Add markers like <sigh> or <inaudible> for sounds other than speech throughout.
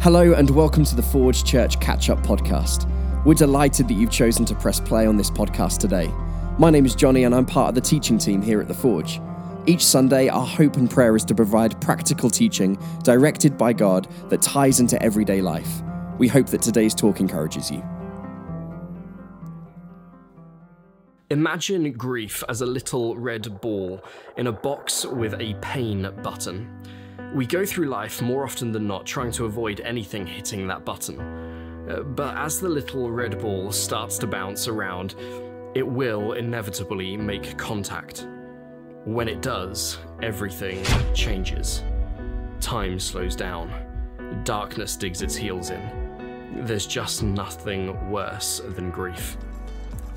Hello, and welcome to the Forge Church Catch Up Podcast. We're delighted that you've chosen to press play on this podcast today. My name is Johnny, and I'm part of the teaching team here at the Forge. Each Sunday, our hope and prayer is to provide practical teaching directed by God that ties into everyday life. We hope that today's talk encourages you. Imagine grief as a little red ball in a box with a pain button. We go through life more often than not trying to avoid anything hitting that button. Uh, but as the little red ball starts to bounce around, it will inevitably make contact. When it does, everything changes. Time slows down. Darkness digs its heels in. There's just nothing worse than grief.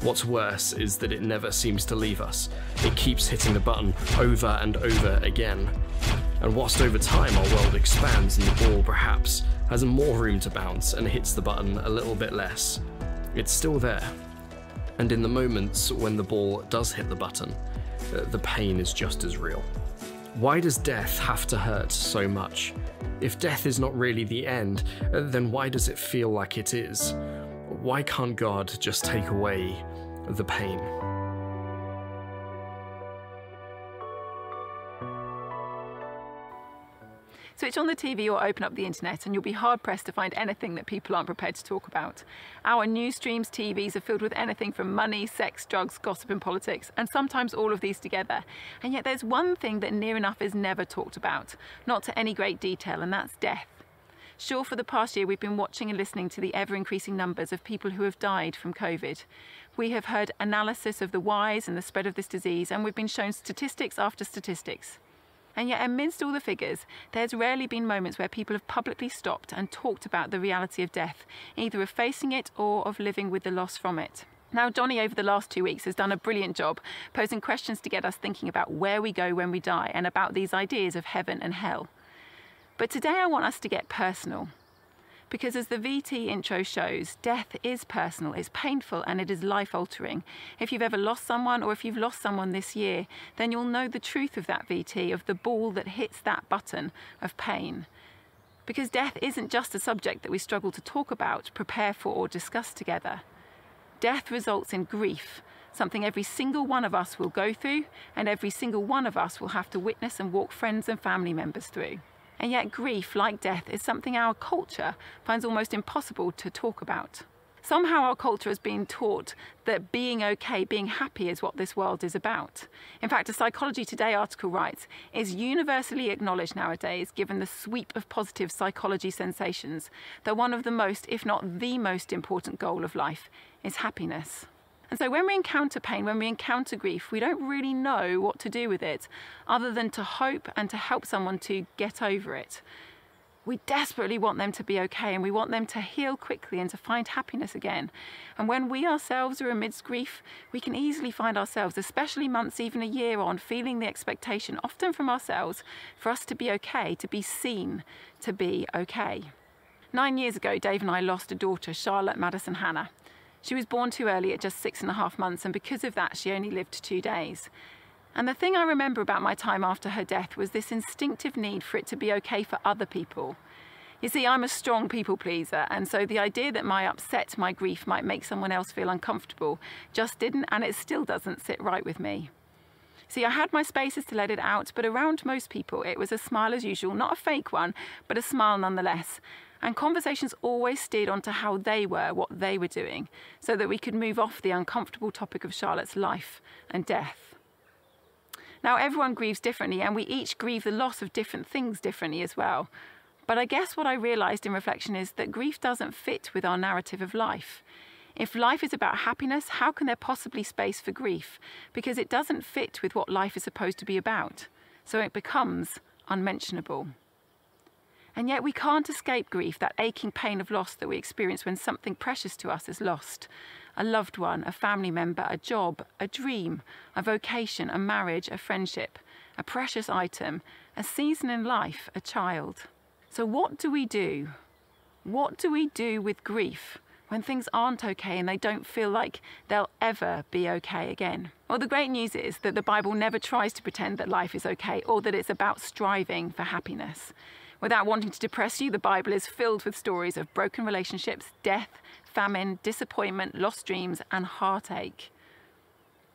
What's worse is that it never seems to leave us. It keeps hitting the button over and over again. And whilst over time our world expands and the ball perhaps has more room to bounce and hits the button a little bit less, it's still there. And in the moments when the ball does hit the button, uh, the pain is just as real. Why does death have to hurt so much? If death is not really the end, uh, then why does it feel like it is? Why can't God just take away the pain? Switch on the TV or open up the internet, and you'll be hard pressed to find anything that people aren't prepared to talk about. Our news streams, TVs are filled with anything from money, sex, drugs, gossip, and politics, and sometimes all of these together. And yet there's one thing that near enough is never talked about, not to any great detail, and that's death. Sure, for the past year, we've been watching and listening to the ever increasing numbers of people who have died from COVID. We have heard analysis of the whys and the spread of this disease, and we've been shown statistics after statistics. And yet, amidst all the figures, there's rarely been moments where people have publicly stopped and talked about the reality of death, either of facing it or of living with the loss from it. Now, Johnny, over the last two weeks, has done a brilliant job posing questions to get us thinking about where we go when we die and about these ideas of heaven and hell. But today I want us to get personal. Because as the VT intro shows, death is personal, it's painful, and it is life altering. If you've ever lost someone or if you've lost someone this year, then you'll know the truth of that VT, of the ball that hits that button of pain. Because death isn't just a subject that we struggle to talk about, prepare for, or discuss together. Death results in grief, something every single one of us will go through, and every single one of us will have to witness and walk friends and family members through. And yet, grief, like death, is something our culture finds almost impossible to talk about. Somehow, our culture has been taught that being okay, being happy, is what this world is about. In fact, a Psychology Today article writes is universally acknowledged nowadays, given the sweep of positive psychology sensations, that one of the most, if not the most important goal of life is happiness. And so when we encounter pain, when we encounter grief, we don't really know what to do with it other than to hope and to help someone to get over it. We desperately want them to be okay and we want them to heal quickly and to find happiness again. And when we ourselves are amidst grief, we can easily find ourselves, especially months, even a year on, feeling the expectation, often from ourselves, for us to be okay, to be seen to be okay. Nine years ago, Dave and I lost a daughter, Charlotte Madison Hannah. She was born too early at just six and a half months, and because of that, she only lived two days. And the thing I remember about my time after her death was this instinctive need for it to be okay for other people. You see, I'm a strong people pleaser, and so the idea that my upset, my grief might make someone else feel uncomfortable just didn't, and it still doesn't sit right with me. See, I had my spaces to let it out, but around most people, it was a smile as usual, not a fake one, but a smile nonetheless. And conversations always steered onto how they were, what they were doing, so that we could move off the uncomfortable topic of Charlotte's life and death. Now, everyone grieves differently, and we each grieve the loss of different things differently as well. But I guess what I realised in reflection is that grief doesn't fit with our narrative of life. If life is about happiness, how can there possibly space for grief? Because it doesn't fit with what life is supposed to be about. So it becomes unmentionable. And yet we can't escape grief, that aching pain of loss that we experience when something precious to us is lost. A loved one, a family member, a job, a dream, a vocation, a marriage, a friendship, a precious item, a season in life, a child. So, what do we do? What do we do with grief when things aren't okay and they don't feel like they'll ever be okay again? Well, the great news is that the Bible never tries to pretend that life is okay or that it's about striving for happiness. Without wanting to depress you, the Bible is filled with stories of broken relationships, death, famine, disappointment, lost dreams, and heartache.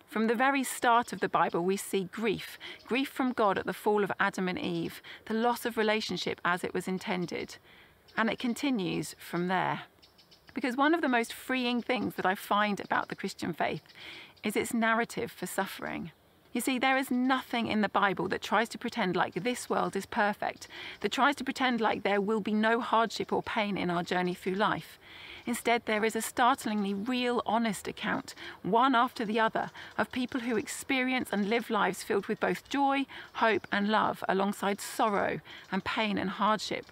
From the very start of the Bible, we see grief grief from God at the fall of Adam and Eve, the loss of relationship as it was intended. And it continues from there. Because one of the most freeing things that I find about the Christian faith is its narrative for suffering. You see, there is nothing in the Bible that tries to pretend like this world is perfect, that tries to pretend like there will be no hardship or pain in our journey through life. Instead, there is a startlingly real, honest account, one after the other, of people who experience and live lives filled with both joy, hope, and love, alongside sorrow and pain and hardship.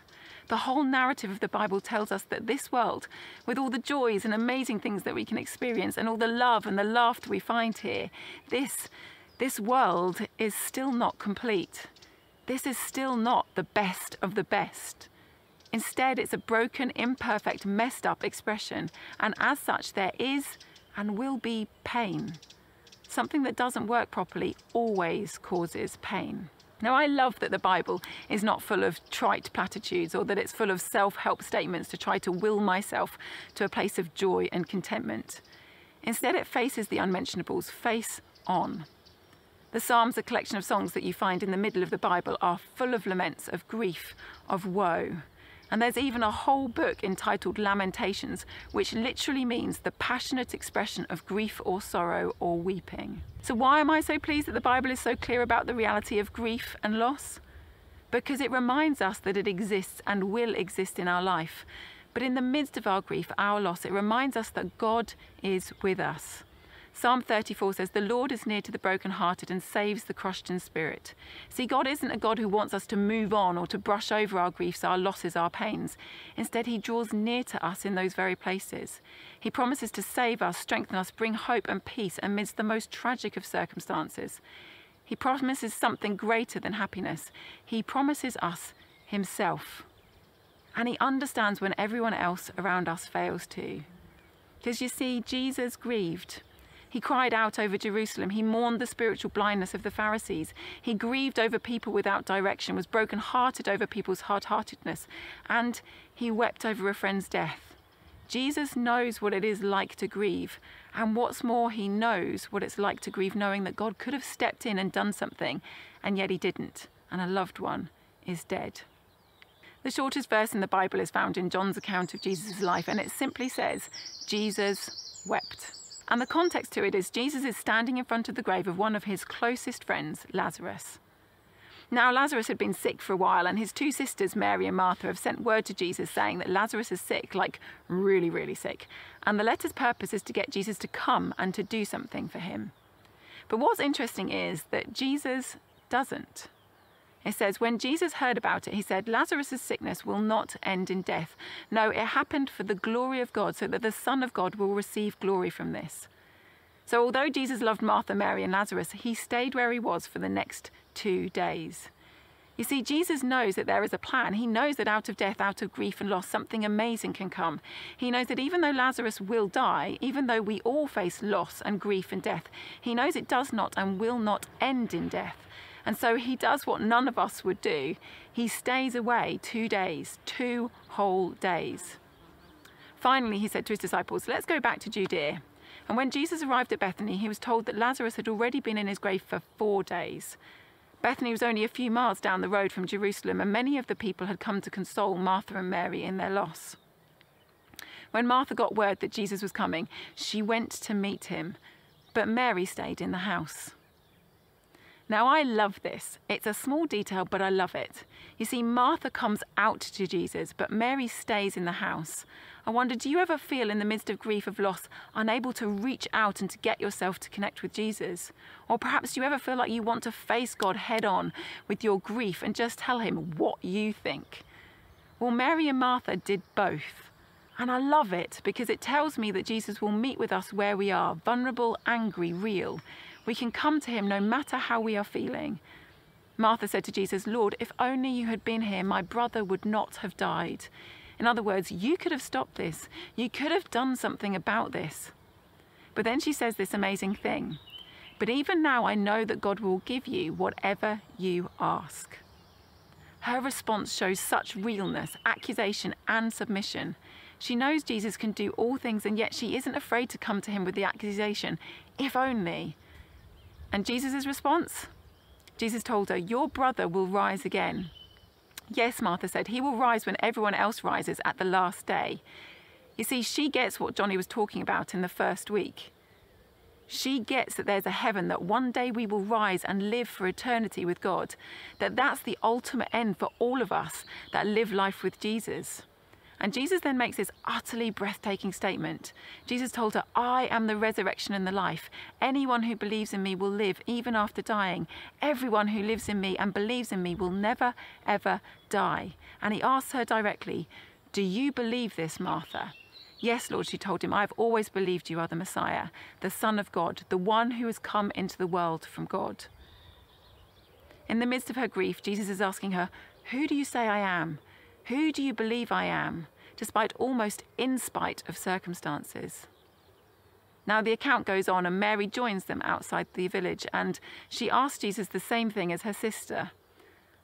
The whole narrative of the Bible tells us that this world, with all the joys and amazing things that we can experience and all the love and the laughter we find here, this this world is still not complete. This is still not the best of the best. Instead, it's a broken, imperfect, messed up expression, and as such, there is and will be pain. Something that doesn't work properly always causes pain. Now, I love that the Bible is not full of trite platitudes or that it's full of self help statements to try to will myself to a place of joy and contentment. Instead, it faces the unmentionables face on. The Psalms, a collection of songs that you find in the middle of the Bible, are full of laments, of grief, of woe. And there's even a whole book entitled Lamentations, which literally means the passionate expression of grief or sorrow or weeping. So, why am I so pleased that the Bible is so clear about the reality of grief and loss? Because it reminds us that it exists and will exist in our life. But in the midst of our grief, our loss, it reminds us that God is with us. Psalm 34 says, The Lord is near to the brokenhearted and saves the crushed in spirit. See, God isn't a God who wants us to move on or to brush over our griefs, our losses, our pains. Instead, He draws near to us in those very places. He promises to save us, strengthen us, bring hope and peace amidst the most tragic of circumstances. He promises something greater than happiness. He promises us Himself. And He understands when everyone else around us fails to. Because you see, Jesus grieved he cried out over Jerusalem. He mourned the spiritual blindness of the Pharisees. He grieved over people without direction, was broken-hearted over people's hard-heartedness, and he wept over a friend's death. Jesus knows what it is like to grieve, and what's more, he knows what it's like to grieve knowing that God could have stepped in and done something, and yet he didn't, and a loved one is dead. The shortest verse in the Bible is found in John's account of Jesus' life, and it simply says, Jesus wept. And the context to it is Jesus is standing in front of the grave of one of his closest friends, Lazarus. Now, Lazarus had been sick for a while, and his two sisters, Mary and Martha, have sent word to Jesus saying that Lazarus is sick, like really, really sick. And the letter's purpose is to get Jesus to come and to do something for him. But what's interesting is that Jesus doesn't. It says, When Jesus heard about it, he said, Lazarus' sickness will not end in death. No, it happened for the glory of God, so that the Son of God will receive glory from this. So, although Jesus loved Martha, Mary, and Lazarus, he stayed where he was for the next two days. You see, Jesus knows that there is a plan. He knows that out of death, out of grief and loss, something amazing can come. He knows that even though Lazarus will die, even though we all face loss and grief and death, he knows it does not and will not end in death. And so he does what none of us would do. He stays away two days, two whole days. Finally, he said to his disciples, Let's go back to Judea. And when Jesus arrived at Bethany, he was told that Lazarus had already been in his grave for four days. Bethany was only a few miles down the road from Jerusalem, and many of the people had come to console Martha and Mary in their loss. When Martha got word that Jesus was coming, she went to meet him, but Mary stayed in the house. Now, I love this. It's a small detail, but I love it. You see, Martha comes out to Jesus, but Mary stays in the house. I wonder, do you ever feel in the midst of grief of loss unable to reach out and to get yourself to connect with Jesus? Or perhaps do you ever feel like you want to face God head on with your grief and just tell him what you think? Well, Mary and Martha did both. And I love it because it tells me that Jesus will meet with us where we are, vulnerable, angry, real. We can come to him no matter how we are feeling. Martha said to Jesus, Lord, if only you had been here, my brother would not have died. In other words, you could have stopped this. You could have done something about this. But then she says this amazing thing. But even now, I know that God will give you whatever you ask. Her response shows such realness, accusation, and submission. She knows Jesus can do all things, and yet she isn't afraid to come to him with the accusation, if only. And Jesus' response? Jesus told her, Your brother will rise again. Yes, Martha said, he will rise when everyone else rises at the last day. You see, she gets what Johnny was talking about in the first week. She gets that there's a heaven, that one day we will rise and live for eternity with God, that that's the ultimate end for all of us that live life with Jesus. And Jesus then makes this utterly breathtaking statement. Jesus told her, I am the resurrection and the life. Anyone who believes in me will live even after dying. Everyone who lives in me and believes in me will never, ever die. And he asks her directly, Do you believe this, Martha? Yes, Lord, she told him, I have always believed you are the Messiah, the Son of God, the one who has come into the world from God. In the midst of her grief, Jesus is asking her, Who do you say I am? Who do you believe I am? Despite almost in spite of circumstances. Now the account goes on, and Mary joins them outside the village, and she asks Jesus the same thing as her sister.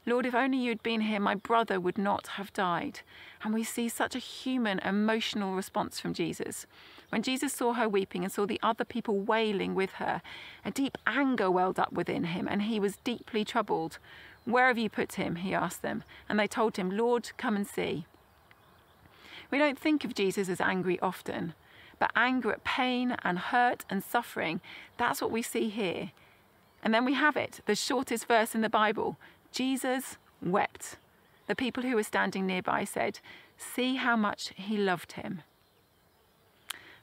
Lord, if only you'd been here, my brother would not have died. And we see such a human, emotional response from Jesus. When Jesus saw her weeping and saw the other people wailing with her, a deep anger welled up within him, and he was deeply troubled. Where have you put him? He asked them. And they told him, Lord, come and see. We don't think of Jesus as angry often, but anger at pain and hurt and suffering, that's what we see here. And then we have it, the shortest verse in the Bible Jesus wept. The people who were standing nearby said, See how much he loved him.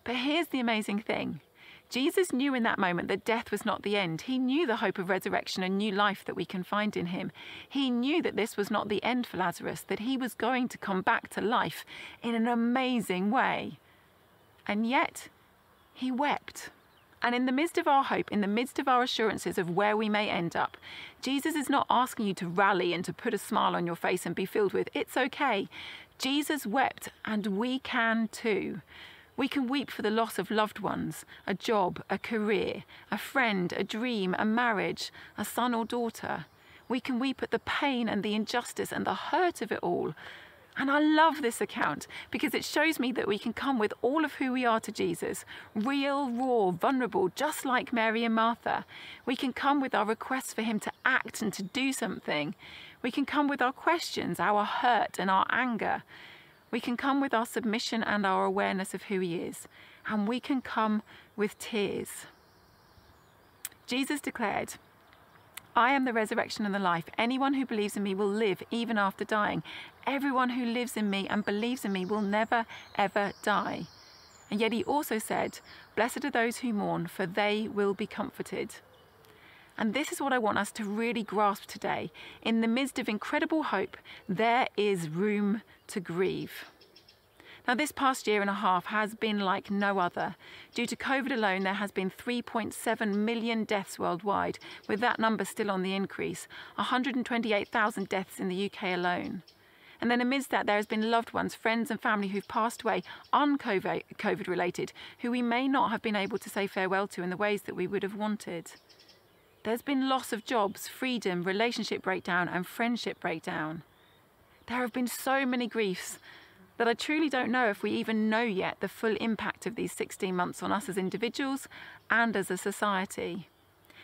But here's the amazing thing Jesus knew in that moment that death was not the end. He knew the hope of resurrection and new life that we can find in him. He knew that this was not the end for Lazarus, that he was going to come back to life in an amazing way. And yet, he wept. And in the midst of our hope, in the midst of our assurances of where we may end up, Jesus is not asking you to rally and to put a smile on your face and be filled with, it's okay. Jesus wept, and we can too. We can weep for the loss of loved ones, a job, a career, a friend, a dream, a marriage, a son or daughter. We can weep at the pain and the injustice and the hurt of it all. And I love this account because it shows me that we can come with all of who we are to Jesus real, raw, vulnerable, just like Mary and Martha. We can come with our requests for Him to act and to do something. We can come with our questions, our hurt, and our anger. We can come with our submission and our awareness of who He is, and we can come with tears. Jesus declared, I am the resurrection and the life. Anyone who believes in me will live even after dying. Everyone who lives in me and believes in me will never, ever die. And yet he also said, Blessed are those who mourn, for they will be comforted. And this is what I want us to really grasp today. In the midst of incredible hope, there is room to grieve. Now, this past year and a half has been like no other. Due to COVID alone, there has been 3.7 million deaths worldwide, with that number still on the increase 128,000 deaths in the UK alone. And then amidst that, there has been loved ones, friends, and family who've passed away un-COVID related, who we may not have been able to say farewell to in the ways that we would have wanted. There's been loss of jobs, freedom, relationship breakdown, and friendship breakdown. There have been so many griefs that I truly don't know if we even know yet the full impact of these 16 months on us as individuals and as a society.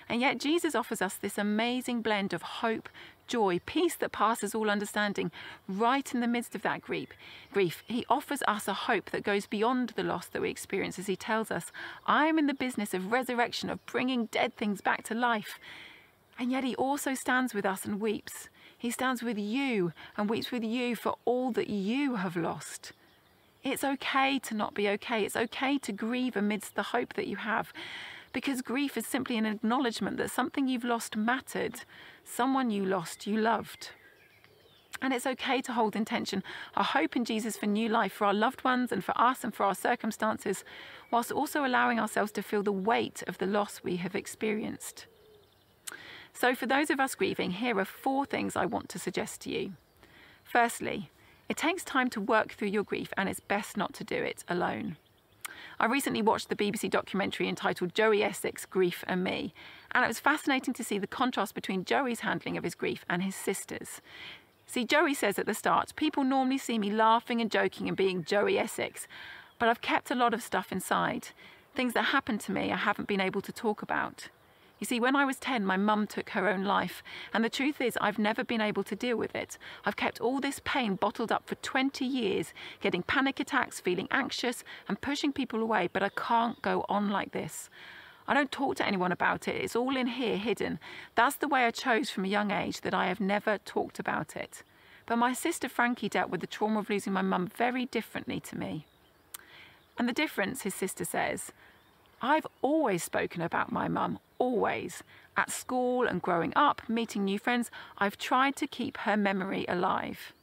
And yet, Jesus offers us this amazing blend of hope, joy, peace that passes all understanding, right in the midst of that grief. Grief. He offers us a hope that goes beyond the loss that we experience as he tells us, I am in the business of resurrection, of bringing dead things back to life. And yet he also stands with us and weeps. He stands with you and weeps with you for all that you have lost. It's okay to not be okay. It's okay to grieve amidst the hope that you have because grief is simply an acknowledgement that something you've lost mattered, someone you lost you loved. And it's okay to hold intention, our hope in Jesus for new life for our loved ones and for us and for our circumstances, whilst also allowing ourselves to feel the weight of the loss we have experienced. So, for those of us grieving, here are four things I want to suggest to you. Firstly, it takes time to work through your grief, and it's best not to do it alone. I recently watched the BBC documentary entitled Joey Essex Grief and Me, and it was fascinating to see the contrast between Joey's handling of his grief and his sister's. See, Joey says at the start, people normally see me laughing and joking and being Joey Essex, but I've kept a lot of stuff inside. Things that happened to me I haven't been able to talk about. You see, when I was 10, my mum took her own life, and the truth is, I've never been able to deal with it. I've kept all this pain bottled up for 20 years, getting panic attacks, feeling anxious, and pushing people away, but I can't go on like this. I don't talk to anyone about it, it's all in here, hidden. That's the way I chose from a young age that I have never talked about it. But my sister Frankie dealt with the trauma of losing my mum very differently to me. And the difference, his sister says, I've always spoken about my mum, always. At school and growing up, meeting new friends, I've tried to keep her memory alive.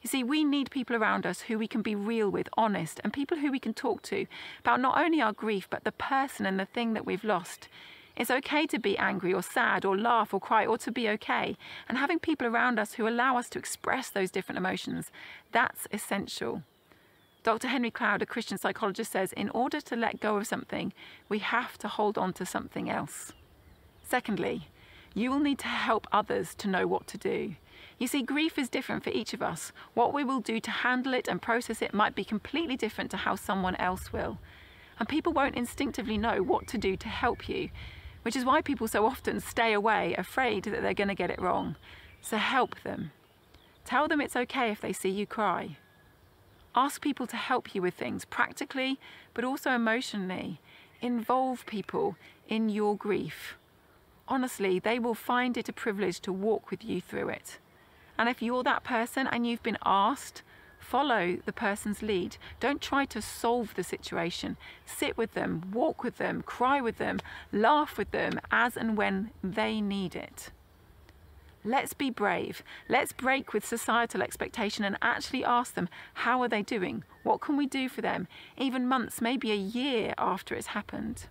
You see, we need people around us who we can be real with, honest, and people who we can talk to about not only our grief, but the person and the thing that we've lost. It's okay to be angry or sad or laugh or cry or to be okay. And having people around us who allow us to express those different emotions, that's essential. Dr. Henry Cloud, a Christian psychologist, says in order to let go of something, we have to hold on to something else. Secondly, you will need to help others to know what to do. You see, grief is different for each of us. What we will do to handle it and process it might be completely different to how someone else will. And people won't instinctively know what to do to help you, which is why people so often stay away, afraid that they're going to get it wrong. So help them. Tell them it's okay if they see you cry. Ask people to help you with things practically, but also emotionally. Involve people in your grief. Honestly, they will find it a privilege to walk with you through it. And if you're that person and you've been asked, follow the person's lead. Don't try to solve the situation. Sit with them, walk with them, cry with them, laugh with them as and when they need it. Let's be brave. Let's break with societal expectation and actually ask them, how are they doing? What can we do for them? Even months, maybe a year after it's happened.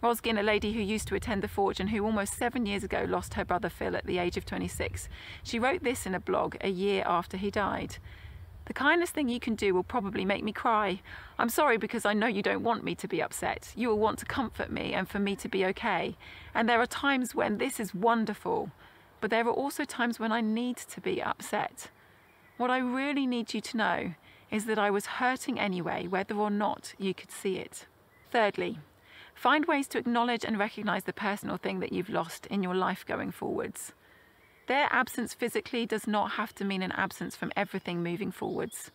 Rosgin, a lady who used to attend the Forge and who almost seven years ago lost her brother Phil at the age of 26, she wrote this in a blog a year after he died. The kindest thing you can do will probably make me cry. I'm sorry because I know you don't want me to be upset. You will want to comfort me and for me to be okay. And there are times when this is wonderful, but there are also times when I need to be upset. What I really need you to know is that I was hurting anyway, whether or not you could see it. Thirdly, Find ways to acknowledge and recognize the person or thing that you've lost in your life going forwards. Their absence physically does not have to mean an absence from everything moving forwards.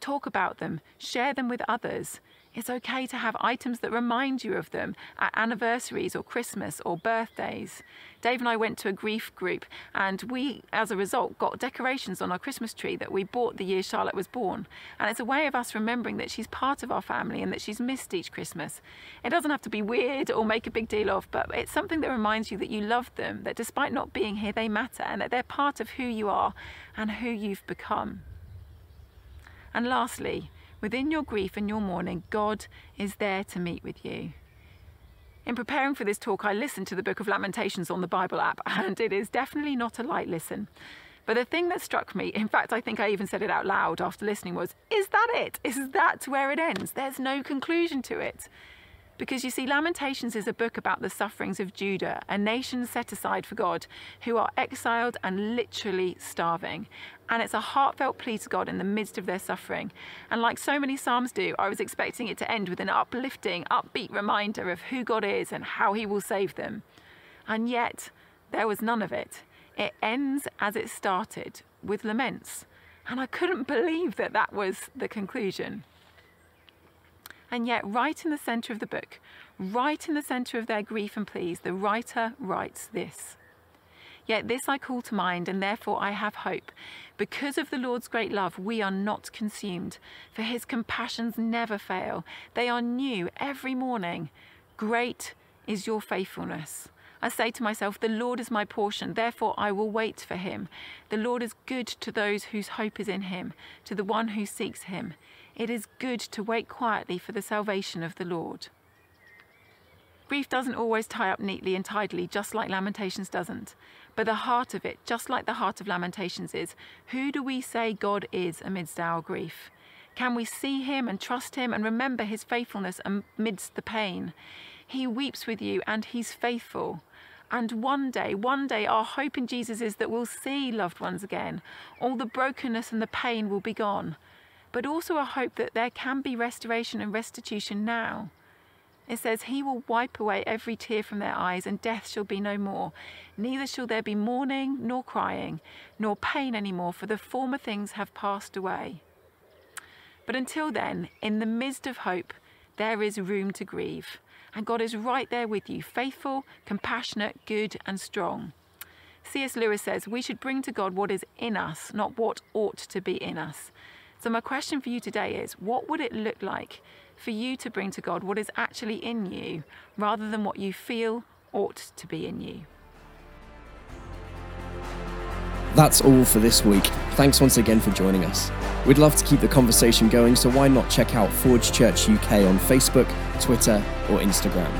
Talk about them, share them with others, it's okay to have items that remind you of them at anniversaries or Christmas or birthdays. Dave and I went to a grief group, and we, as a result, got decorations on our Christmas tree that we bought the year Charlotte was born. And it's a way of us remembering that she's part of our family and that she's missed each Christmas. It doesn't have to be weird or make a big deal of, but it's something that reminds you that you love them, that despite not being here, they matter, and that they're part of who you are and who you've become. And lastly, Within your grief and your mourning, God is there to meet with you. In preparing for this talk, I listened to the Book of Lamentations on the Bible app, <laughs> and it is definitely not a light listen. But the thing that struck me, in fact, I think I even said it out loud after listening, was Is that it? Is that where it ends? There's no conclusion to it. Because you see, Lamentations is a book about the sufferings of Judah, a nation set aside for God, who are exiled and literally starving. And it's a heartfelt plea to God in the midst of their suffering. And like so many Psalms do, I was expecting it to end with an uplifting, upbeat reminder of who God is and how He will save them. And yet, there was none of it. It ends as it started, with laments. And I couldn't believe that that was the conclusion. And yet, right in the centre of the book, right in the centre of their grief and pleas, the writer writes this. Yet this I call to mind, and therefore I have hope. Because of the Lord's great love, we are not consumed, for his compassions never fail. They are new every morning. Great is your faithfulness. I say to myself, The Lord is my portion, therefore I will wait for him. The Lord is good to those whose hope is in him, to the one who seeks him. It is good to wait quietly for the salvation of the Lord. Grief doesn't always tie up neatly and tidily, just like Lamentations doesn't. But the heart of it, just like the heart of Lamentations, is who do we say God is amidst our grief? Can we see Him and trust Him and remember His faithfulness amidst the pain? He weeps with you and He's faithful. And one day, one day, our hope in Jesus is that we'll see loved ones again. All the brokenness and the pain will be gone. But also a hope that there can be restoration and restitution now. It says, He will wipe away every tear from their eyes, and death shall be no more. Neither shall there be mourning, nor crying, nor pain any more, for the former things have passed away. But until then, in the midst of hope, there is room to grieve. And God is right there with you, faithful, compassionate, good, and strong. C.S. Lewis says we should bring to God what is in us, not what ought to be in us. So, my question for you today is what would it look like for you to bring to God what is actually in you rather than what you feel ought to be in you? That's all for this week. Thanks once again for joining us. We'd love to keep the conversation going, so why not check out Forge Church UK on Facebook, Twitter, or Instagram?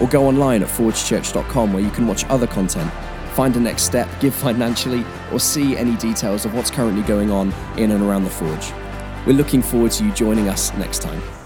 Or go online at forgechurch.com where you can watch other content, find a next step, give financially, or see any details of what's currently going on in and around the Forge. We're looking forward to you joining us next time.